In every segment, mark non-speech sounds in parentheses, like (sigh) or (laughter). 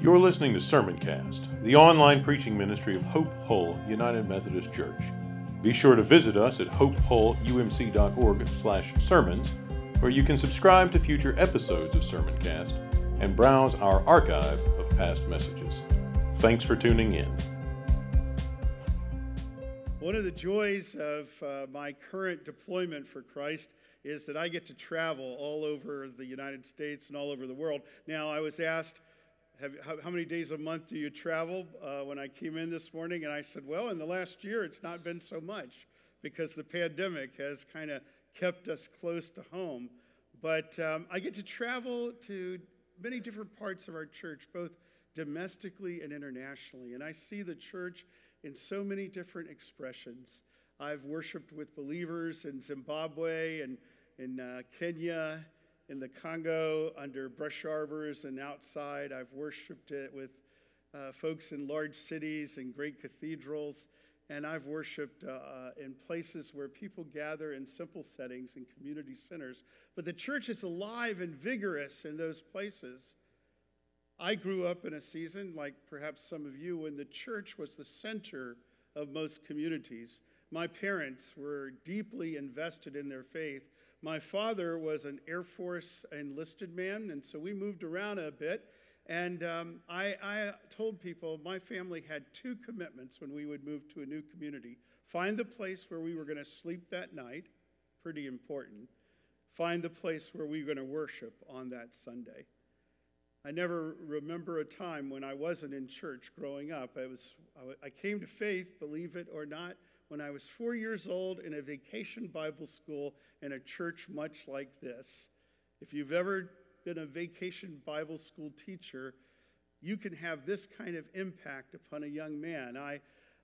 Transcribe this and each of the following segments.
You're listening to Sermoncast, the online preaching ministry of Hope Hull United Methodist Church. Be sure to visit us at hopehullumc.org/sermons, where you can subscribe to future episodes of Sermoncast and browse our archive of past messages. Thanks for tuning in. One of the joys of uh, my current deployment for Christ is that I get to travel all over the United States and all over the world. Now, I was asked have, how, how, many days a month do you travel? Uh, when I came in this morning, and I said, well, in the last year, it's not been so much because the pandemic has kind of kept us close to home. But um, I get to travel to many different parts of our church, both domestically and internationally. And I see the church in so many different expressions. I've worshiped with believers in Zimbabwe and in uh, Kenya in the Congo under brush arbors and outside. I've worshiped it with uh, folks in large cities and great cathedrals. And I've worshiped uh, uh, in places where people gather in simple settings in community centers. But the church is alive and vigorous in those places. I grew up in a season, like perhaps some of you, when the church was the center of most communities. My parents were deeply invested in their faith my father was an Air Force enlisted man, and so we moved around a bit. And um, I, I told people my family had two commitments when we would move to a new community find the place where we were going to sleep that night, pretty important. Find the place where we were going to worship on that Sunday. I never remember a time when I wasn't in church growing up. I, was, I came to faith, believe it or not, when I was four years old in a vacation Bible school in a church much like this. If you've ever been a vacation Bible school teacher, you can have this kind of impact upon a young man. I,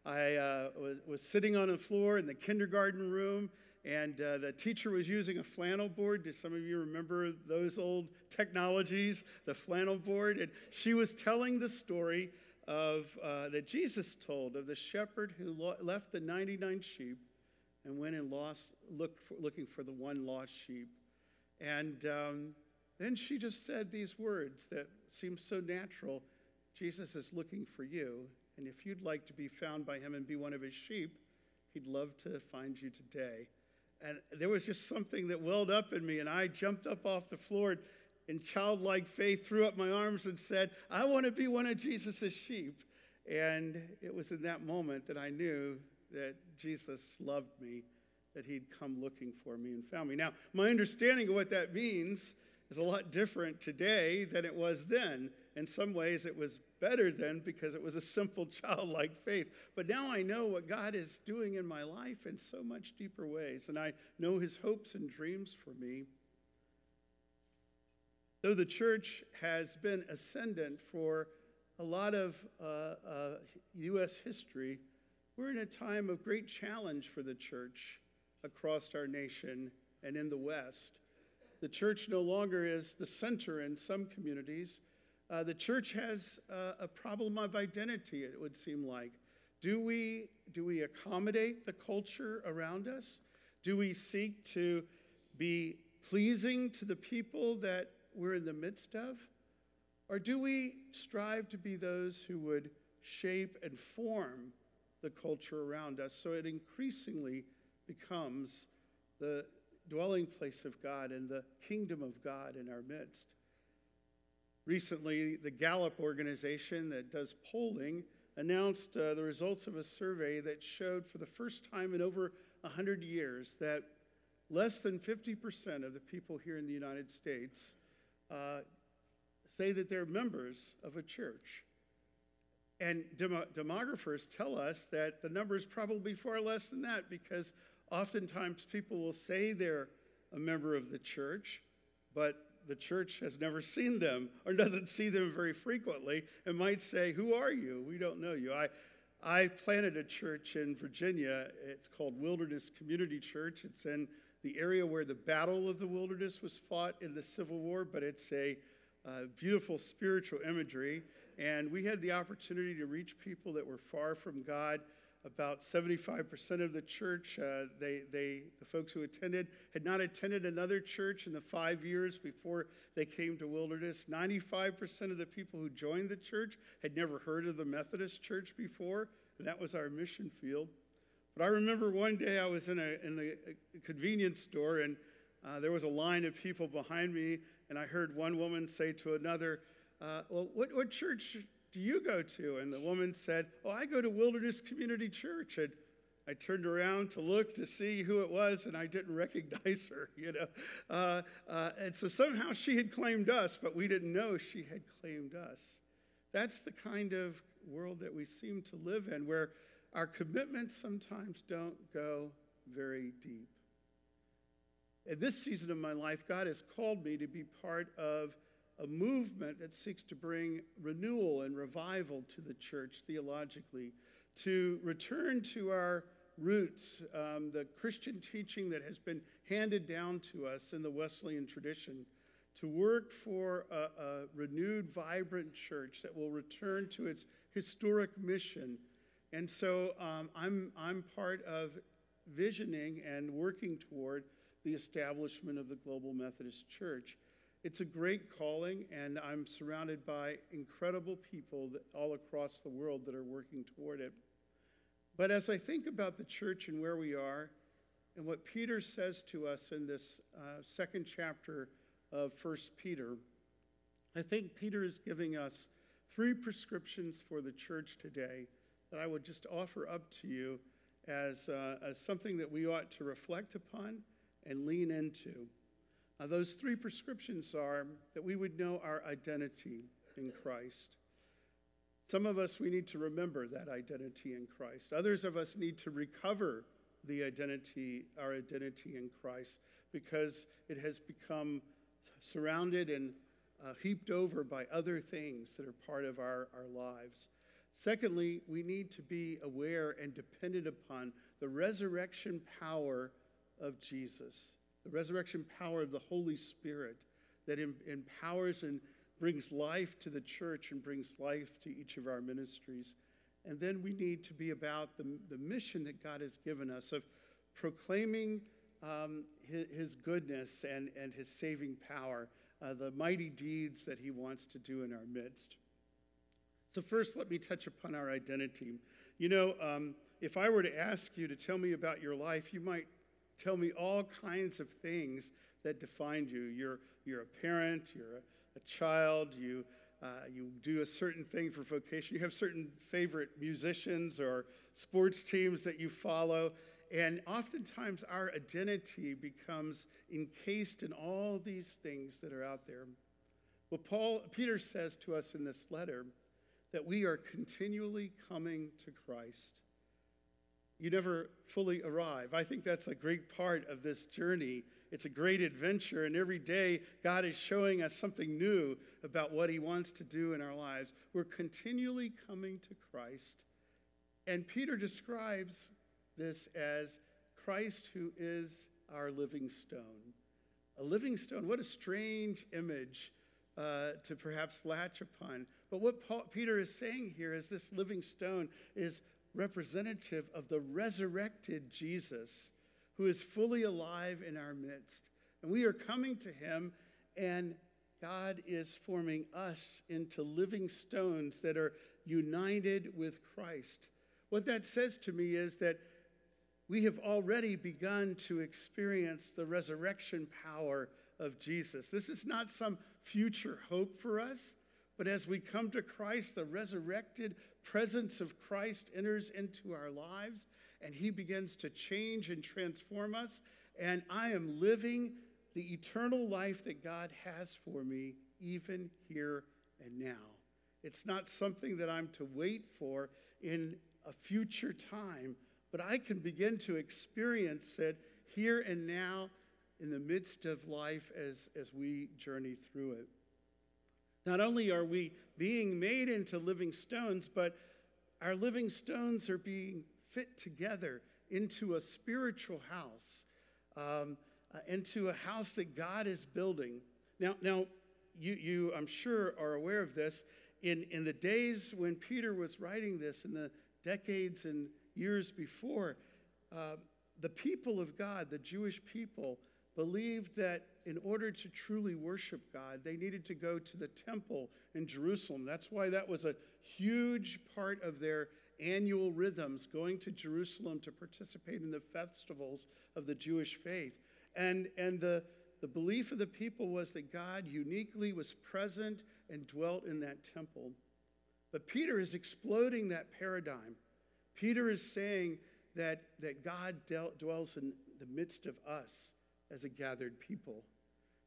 I uh, was, was sitting on the floor in the kindergarten room, and uh, the teacher was using a flannel board. Do some of you remember those old technologies, the flannel board? And she was telling the story of, uh, that Jesus told of the shepherd who lo- left the 99 sheep and went and lost, looked for, looking for the one lost sheep. And um, then she just said these words that seem so natural Jesus is looking for you. And if you'd like to be found by him and be one of his sheep, he'd love to find you today. And there was just something that welled up in me, and I jumped up off the floor in childlike faith, threw up my arms and said, I want to be one of Jesus' sheep. And it was in that moment that I knew that Jesus loved me, that he'd come looking for me and found me. Now, my understanding of what that means is a lot different today than it was then. In some ways, it was better then because it was a simple (laughs) childlike faith. But now I know what God is doing in my life in so much deeper ways, and I know his hopes and dreams for me. Though the church has been ascendant for a lot of uh, uh, U.S. history, we're in a time of great challenge for the church across our nation and in the West. The church no longer is the center in some communities. Uh, the church has uh, a problem of identity, it would seem like. Do we, do we accommodate the culture around us? Do we seek to be pleasing to the people that we're in the midst of? Or do we strive to be those who would shape and form the culture around us so it increasingly becomes the dwelling place of God and the kingdom of God in our midst? Recently, the Gallup organization that does polling announced uh, the results of a survey that showed for the first time in over 100 years that less than 50% of the people here in the United States uh, say that they're members of a church. And dem- demographers tell us that the number is probably far less than that because oftentimes people will say they're a member of the church, but the church has never seen them or doesn't see them very frequently and might say, Who are you? We don't know you. I, I planted a church in Virginia. It's called Wilderness Community Church. It's in the area where the Battle of the Wilderness was fought in the Civil War, but it's a uh, beautiful spiritual imagery. And we had the opportunity to reach people that were far from God. about 75% of the church, uh, they, they, the folks who attended, had not attended another church in the five years before they came to Wilderness. 95% of the people who joined the church had never heard of the Methodist Church before, and that was our mission field. But I remember one day I was in a, in the convenience store, and uh, there was a line of people behind me, and I heard one woman say to another, uh, Well, what, what church do you go to? And the woman said, Oh, I go to Wilderness Community Church. And I turned around to look to see who it was, and I didn't (laughs) recognize her, you know. Uh, uh, and so somehow she had claimed us, but we didn't know she had claimed us. That's the kind of world that we seem to live in, where our commitments sometimes don't go very deep. In this season of my life, God has called me to be part of a movement that seeks to bring renewal and revival to the church theologically, to return to our roots, um, the Christian teaching that has been handed down to us in the Wesleyan tradition, to work for a, a renewed, vibrant church that will return to its historic mission. And so um, I'm, I'm part of visioning and working toward the establishment of the Global Methodist Church. It's a great calling, and I'm surrounded by incredible people that, all across the world that are working toward it. But as I think about the church and where we are, and what Peter says to us in this uh, second chapter of First Peter, I think Peter is giving us three prescriptions for the church today that I would just offer up to you as, uh, as something that we ought to reflect upon and lean into. Uh, those three prescriptions are that we would know our identity in Christ. Some of us, we need to remember that identity in Christ. Others of us need to recover the identity, our identity in Christ, because it has become surrounded and uh, heaped over by other things that are part of our, our lives. Secondly, we need to be aware and dependent upon the resurrection power of Jesus the resurrection power of the Holy Spirit that empowers and brings life to the church and brings life to each of our ministries. And then we need to be about the, the mission that God has given us of proclaiming um, his, his, goodness and, and his saving power, uh, the mighty deeds that he wants to do in our midst. So, first, let me touch upon our identity. You know, um, if I were to ask you to tell me about your life, you might tell me all kinds of things that define you. You're, you're a parent, you're a, a child, you, uh, you do a certain thing for vocation, you have certain favorite musicians or sports teams that you follow. And oftentimes our identity becomes encased in all these things that are out there. Well, Paul, Peter says to us in this letter that we are continually coming to Christ you never fully arrive. I think that's a great part of this journey. It's a great adventure, and every day God is showing us something new about what He wants to do in our lives. We're continually coming to Christ. And Peter describes this as Christ who is our living stone. A living stone, what a strange image uh, to perhaps latch upon. But what Paul, Peter is saying here is this living stone is representative of the resurrected Jesus who is fully alive in our midst. And we are coming to him, and God is forming us into living stones that are united with Christ. What that says to me is that we have already begun to experience the resurrection power of Jesus. This is not some future hope for us, but as we come to Christ, the resurrected presence of Christ enters into our lives and he begins to change and transform us. And I am living the eternal life that God has for me, even here and now. It's not something that I'm to wait for in a future time, but I can begin to experience it here and now in the midst of life as, as we journey through it. Not only are we being made into living stones, but our living stones are being fit together into a spiritual house, um, uh, into a house that God is building. Now, now you, you, I'm sure, are aware of this. In, in the days when Peter was writing this, in the decades and years before, uh, the people of God, the Jewish people, believed that in order to truly worship God, they needed to go to the temple in Jerusalem. That's why that was a huge part of their annual rhythms, going to Jerusalem to participate in the festivals of the Jewish faith. And, and the, the belief of the people was that God uniquely was present and dwelt in that temple. But Peter is exploding that paradigm. Peter is saying that, that God dwells in the midst of us as a gathered people.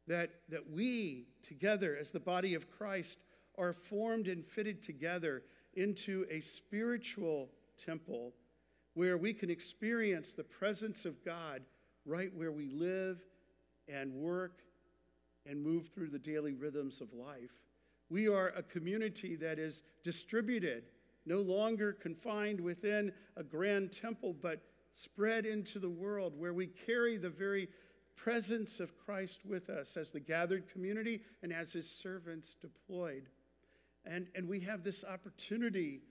That, that we, together as the body of Christ, are formed and fitted together into a spiritual temple where we can experience the presence of God right where we live and work and move through the daily rhythms of life. We are a community that is distributed, no longer confined within a grand temple, but spread into the world where we carry the very presence of Christ with us as the gathered community and as his servants deployed. And, and we have this opportunity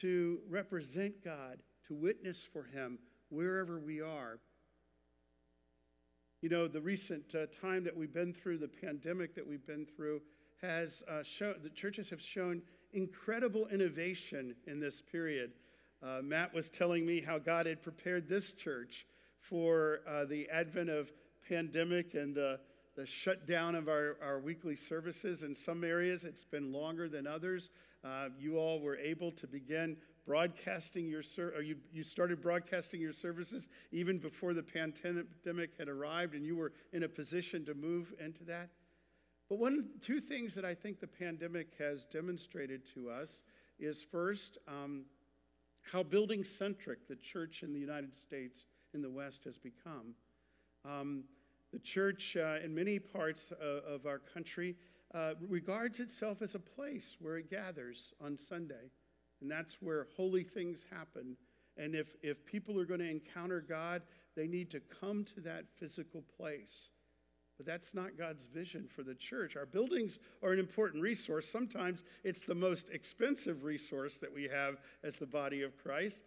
to represent God, to witness for him wherever we are. You know, the recent uh, time that we've been through, the pandemic that we've been through, has uh, shown, the churches have shown incredible innovation in this period. Uh, Matt was telling me how God had prepared this church for uh, the advent of pandemic and the, the shutdown of our, our weekly services. In some areas, it's been longer than others. Uh, you all were able to begin broadcasting your ser- or you, you started broadcasting your services even before the pandemic had arrived and you were in a position to move into that but one two things that i think the pandemic has demonstrated to us is first um, how building centric the church in the united states in the west has become um, the church uh, in many parts uh, of our country uh, regards itself as a place where it gathers on sunday and that's where holy things happen. And if, if people are going to encounter God, they need to come to that physical place. But that's not God's vision for the church. Our buildings are an important resource. Sometimes it's the most expensive resource that we have as the body of Christ.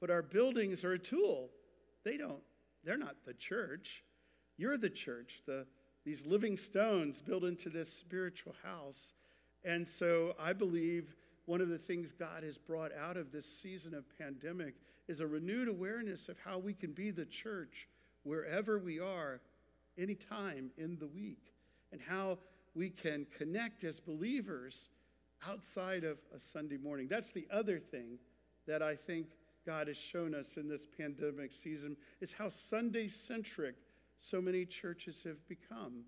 But our buildings are a tool. They don't, they're not the church. You're the church, the, these living stones built into this spiritual house. And so I believe one of the things God has brought out of this season of pandemic is a renewed awareness of how we can be the church wherever we are, anytime in the week, and how we can connect as believers outside of a Sunday morning. That's the other thing that I think God has shown us in this pandemic season is how Sunday centric so many churches have become.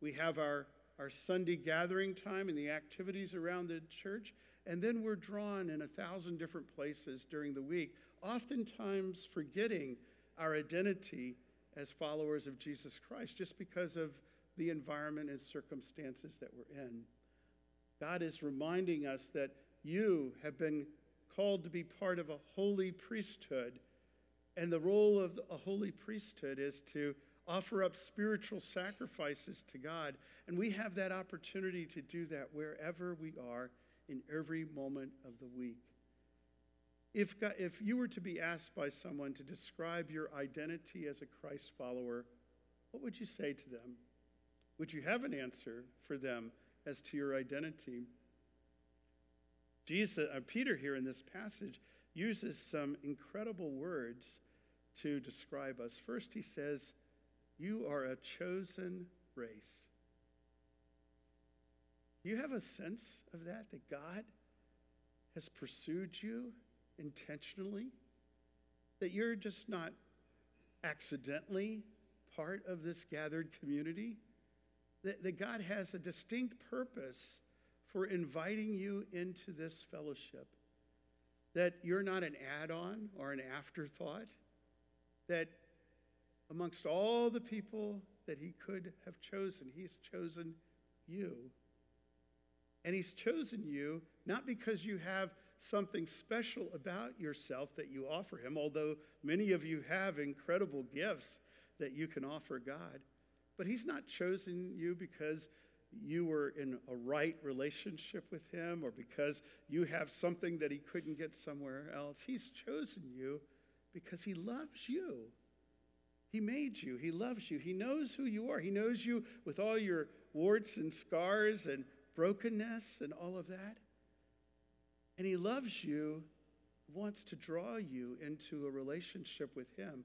We have our, our Sunday gathering time and the activities around the church, and then we're drawn in a thousand different places during the week, oftentimes forgetting our identity as followers of Jesus Christ just because of the environment and circumstances that we're in. God is reminding us that you have been called to be part of a holy priesthood. And the role of a holy priesthood is to offer up spiritual sacrifices to God. And we have that opportunity to do that wherever we are in every moment of the week. If, God, if you were to be asked by someone to describe your identity as a Christ follower, what would you say to them? Would you have an answer for them as to your identity? Jesus, uh, Peter here in this passage uses some incredible words to describe us. First, he says, You are a chosen race. Do you have a sense of that? That God has pursued you intentionally? That you're just not accidentally part of this gathered community? That, that God has a distinct purpose for inviting you into this fellowship? That you're not an add on or an afterthought? That amongst all the people that He could have chosen, He's chosen you. And He's chosen you not because you have something special about yourself that you offer Him, although many of you have incredible gifts that you can offer God. But He's not chosen you because you were in a right relationship with Him or because you have something that He couldn't get somewhere else. He's chosen you Because He loves you. He made you. He loves you. He knows who you are. He knows you with all your warts and scars and brokenness and all of that. And He loves you, wants to draw you into a relationship with Him.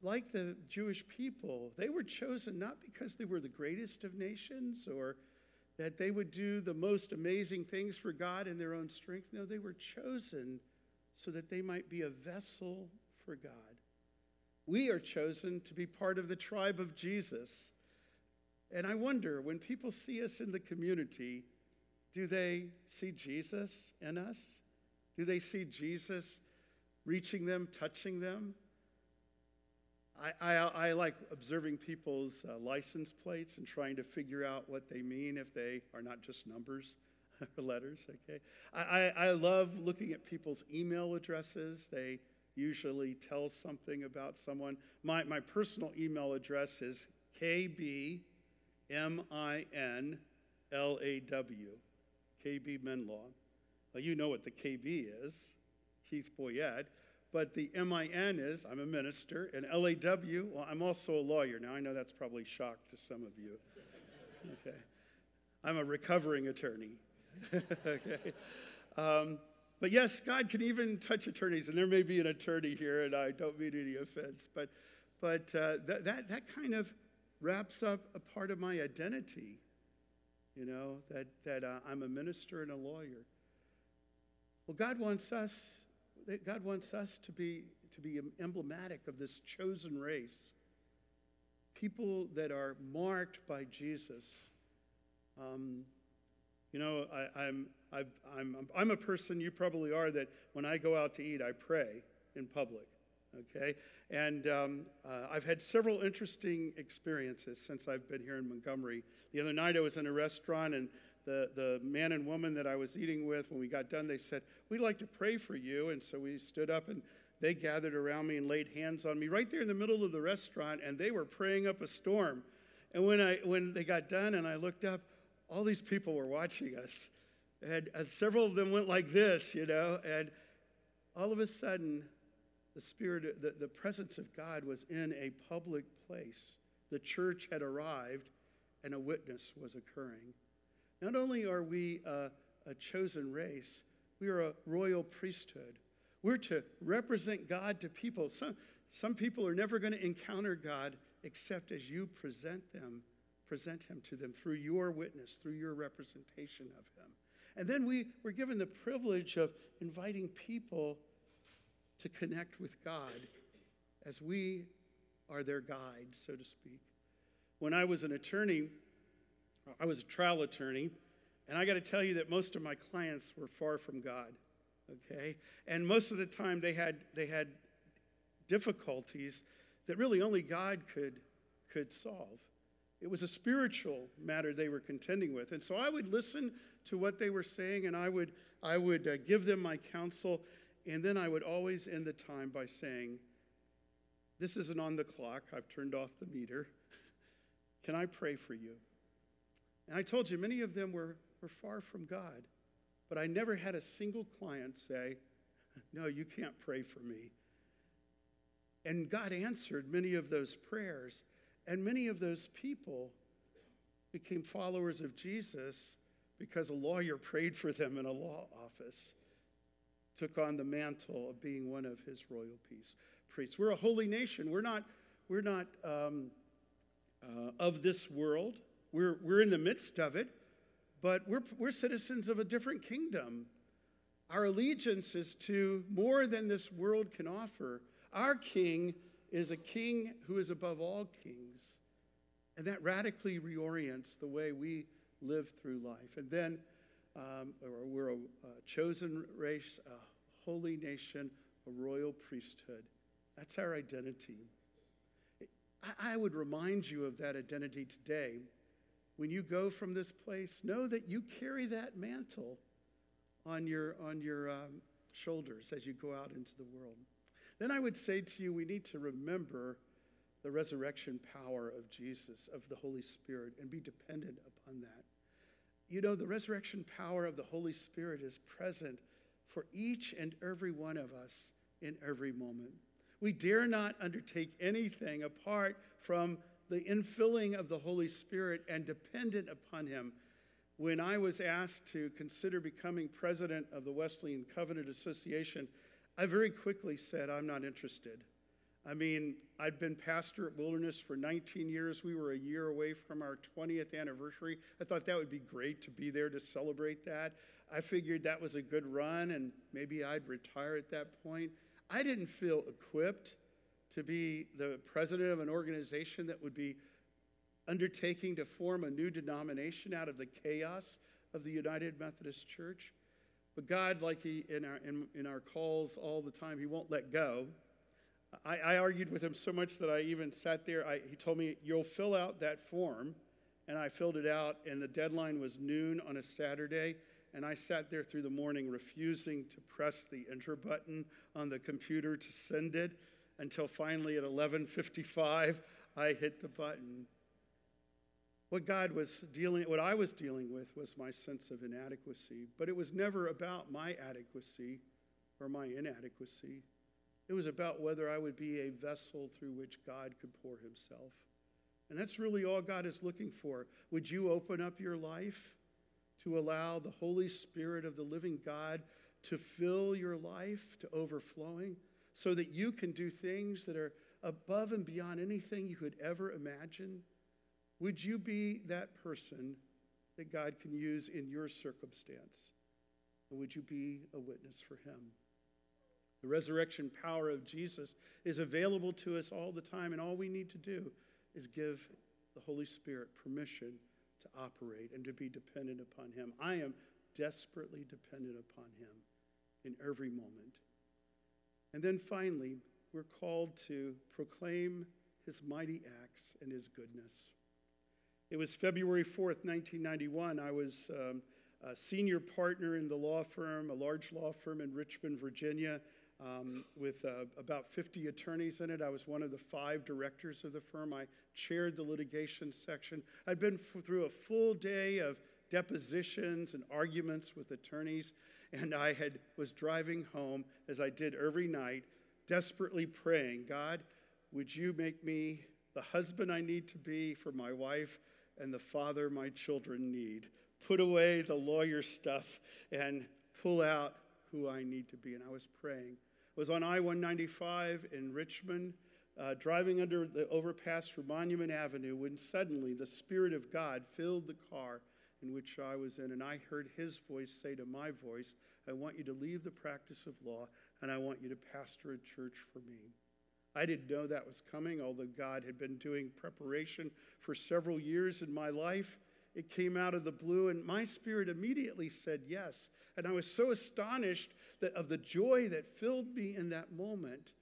Like the Jewish people, they were chosen not because they were the greatest of nations or that they would do the most amazing things for God in their own strength. No, they were chosen so that they might be a vessel for God. We are chosen to be part of the tribe of Jesus. And I wonder when people see us in the community, do they see Jesus in us? Do they see Jesus reaching them, touching them? I, I, I like observing people's uh, license plates and trying to figure out what they mean if they are not just numbers (laughs) or letters, okay? I, I, I love looking at people's email addresses. They usually tells something about someone. My, my personal email address is KBMINLAW, KB Menlaw. You know what the KB is, Keith Boyette, but the MIN is I'm a minister, and LAW, well, I'm also a lawyer. Now, I know that's probably shock to some of you. (laughs) Okay. I'm a recovering attorney. (laughs) okay. Um, but yes, God can even touch attorneys, and there may be an attorney here, and I don't mean any offense, but, but uh, that, that, that kind of wraps up a part of my identity, you know, that, that uh, I'm a minister and a lawyer. Well, God wants us, God wants us to be, to be emblematic of this chosen race, people that are marked by Jesus. Um, you know, I, am I'm, I'm, I'm a person, you probably are, that when I go out to eat, I pray in public, okay? And um, uh, I've had several interesting experiences since I've been here in Montgomery. The other night I was in a restaurant, and the, the man and woman that I was eating with, when we got done, they said, We'd like to pray for you. And so we stood up and they gathered around me and laid hands on me right there in the middle of the restaurant, and they were praying up a storm. And when, I, when they got done and I looked up, all these people were watching us. And, and several of them went like this, you know, and all of a sudden, the Spirit, the, the presence of God was in a public place. The church had arrived, and a witness was occurring. Not only are we a, a chosen race, we are a royal priesthood. We're to represent God to people. Some, some people are never going to encounter God except as you present them, present Him to them through your witness, through your representation of Him. And then we were given the privilege of inviting people to connect with God as we are their guide, so to speak. When I was an attorney, I was a trial attorney, and I got to tell you that most of my clients were far from God, okay? And most of the time they had, they had difficulties that really only God could, could solve. It was a spiritual matter they were contending with. And so I would listen to what they were saying, and I would, I would uh, give them my counsel. And then I would always end the time by saying, This isn't on the clock. I've turned off the meter. (laughs) Can I pray for you? And I told you, many of them were, were far from God. But I never had a single client say, No, you can't pray for me. And God answered many of those prayers. And many of those people became followers of Jesus because a lawyer prayed for them in a law office, took on the mantle of being one of his royal peace priests. We're a holy nation. We're not, we're not um, uh, of this world. We're, we're in the midst of it, but we're, we're citizens of a different kingdom. Our allegiance is to more than this world can offer. Our king is a king who is above all kings. And that radically reorients the way we live through life. And then um, we're a, chosen race, a holy nation, a royal priesthood. That's our identity. I, I would remind you of that identity today. When you go from this place, know that you carry that mantle on your, on your um, shoulders as you go out into the world. Then I would say to you, we need to remember the resurrection power of Jesus, of the Holy Spirit, and be dependent upon that. You know, the resurrection power of the Holy Spirit is present for each and every one of us in every moment. We dare not undertake anything apart from the infilling of the Holy Spirit and dependent upon Him. When I was asked to consider becoming president of the Wesleyan Covenant Association, I very quickly said, I'm not interested. I mean, I'd been pastor at Wilderness for 19 years. We were a year away from our 20th anniversary. I thought that would be great to be there to celebrate that. I figured that was a good run and maybe I'd retire at that point. I didn't feel equipped to be the president of an organization that would be undertaking to form a new denomination out of the chaos of the United Methodist Church. But God, like he in our, in, in our calls all the time, He won't let go. I, I argued with him so much that I even sat there. I, he told me, You'll fill out that form. And I filled it out, and the deadline was noon on a Saturday. And I sat there through the morning refusing to press the enter button on the computer to send it until finally at 11:55 I hit the button. What God was dealing what I was dealing with was my sense of inadequacy, but it was never about my adequacy or my inadequacy. It was about whether I would be a vessel through which God could pour himself. And that's really all God is looking for. Would you open up your life to allow the Holy Spirit of the living God to fill your life to overflowing so that you can do things that are above and beyond anything you could ever imagine? Would you be that person that God can use in your circumstance? And would you be a witness for Him? The resurrection power of Jesus is available to us all the time, and all we need to do is give the Holy Spirit permission to operate and to be dependent upon Him. I am desperately dependent upon Him in every moment. And then finally, we're called to proclaim His mighty acts and His goodness. It was February 4th, 1991. I was um, a senior partner in the law firm, a large law firm in Richmond, Virginia um, with uh, about 50 attorneys in it. I was one of the five directors of the firm. I chaired the litigation section. I'd been f- through a full day of depositions and arguments with attorneys, and I had was driving home as I did every night, desperately praying, God, would you make me the husband I need to be for my wife and the father my children need? Put away the lawyer stuff and pull out who I need to be. And I was praying I was on I 195 in Richmond, uh, driving under the overpass for Monument Avenue, when suddenly the Spirit of God filled the car in which I was in, and I heard His voice say to my voice, I want you to leave the practice of law, and I want you to pastor a church for me. I didn't know that was coming, although God had been doing preparation for several years in my life. It came out of the blue, and my spirit immediately said yes. And I was so astonished that of the joy that filled me in that moment.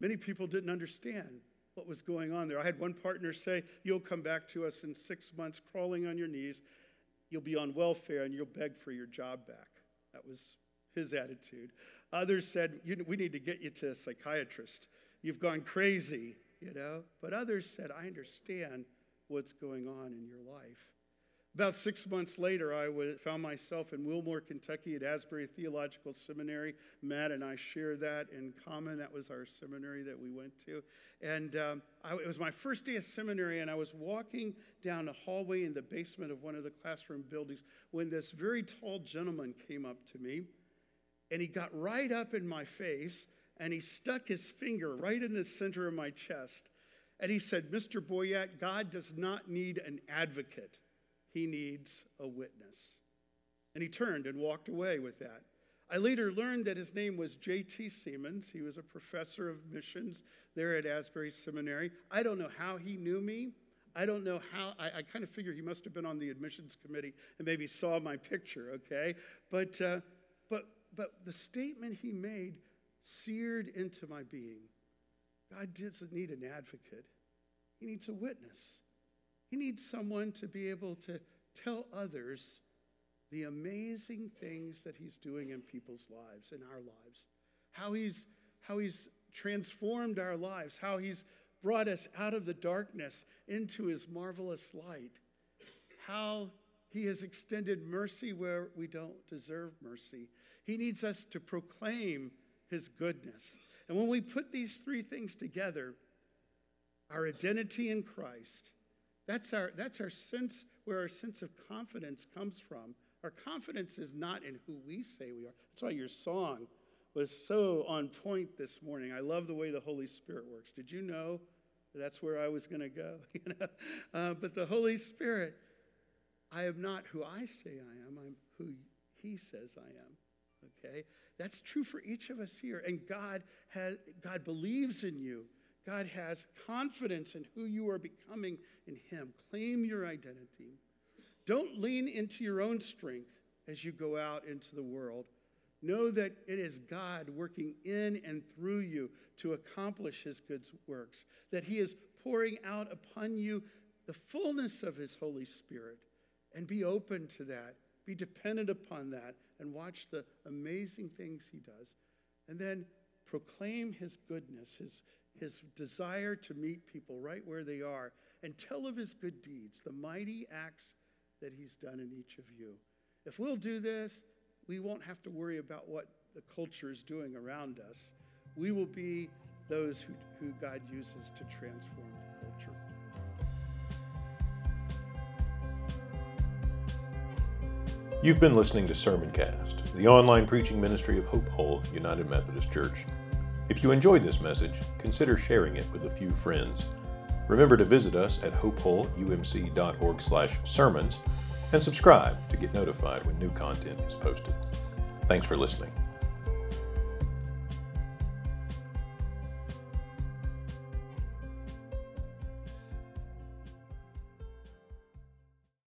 Many people didn't understand what was going on there. I had one partner say, You'll come back to us in six months crawling on your knees. You'll be on welfare and you'll beg for your job back. That was his attitude. Others said, We need to get you to a psychiatrist. You've gone crazy, you know. But others said, I understand what's going on in your life. About six months later, I found myself in Wilmore, Kentucky at Asbury Theological Seminary. Matt and I share that in common. That was our seminary that we went to. And um, I, it was my first day of seminary, and I was walking down a hallway in the basement of one of the classroom buildings when this very tall gentleman came up to me, and he got right up in my face, and he stuck his finger right in the center of my chest. And he said, Mr. Boyette, God does not need an advocate, He needs a witness. And he turned and walked away with that. I later learned that his name was J.T. Seamands. He was a professor of missions there at Asbury Seminary. I don't know how he knew me. I don't know how, I, I kind of figure he must have been on the admissions committee and maybe saw my picture, okay? But, uh, but, but the statement he made seared into my being. God doesn't need an advocate, He needs a witness. He needs someone to be able to tell others the amazing things that He's doing in people's lives, in our lives, how He's, how he's transformed our lives, how He's brought us out of the darkness into His marvelous light, how He has extended mercy where we don't deserve mercy. He needs us to proclaim his goodness. And when we put these three things together, our identity in Christ, that's our, that's our sense, where our sense of confidence comes from. Our confidence is not in who we say we are. That's why your song was so on point this morning. I love the way the Holy Spirit works. Did you know that's where I was going to go? (laughs) you know? Uh, but the Holy Spirit, I am not who I say I am, I'm who He says I am. Okay? That's true for each of us here. And God, has, God believes in you. God has confidence in who you are becoming in Him. Claim your identity. Don't lean into your own strength as you go out into the world. Know that it is God working in and through you to accomplish His good works, that He is pouring out upon you the fullness of His Holy Spirit. And be open to that, be dependent upon that, and watch the amazing things He does. And then proclaim His goodness, His, his desire to meet people right where they are, and tell of His good deeds, the mighty acts that He's done in each of you. If we'll do this, we won't have to worry about what the culture is doing around us. We will be those who, who God uses to transform the You've been listening to Sermoncast, the online preaching ministry of Hope Hull United Methodist Church. If you enjoyed this message, consider sharing it with a few friends. Remember to visit us at hopehullumc.org/sermons and subscribe to get notified when new content is posted. Thanks for listening.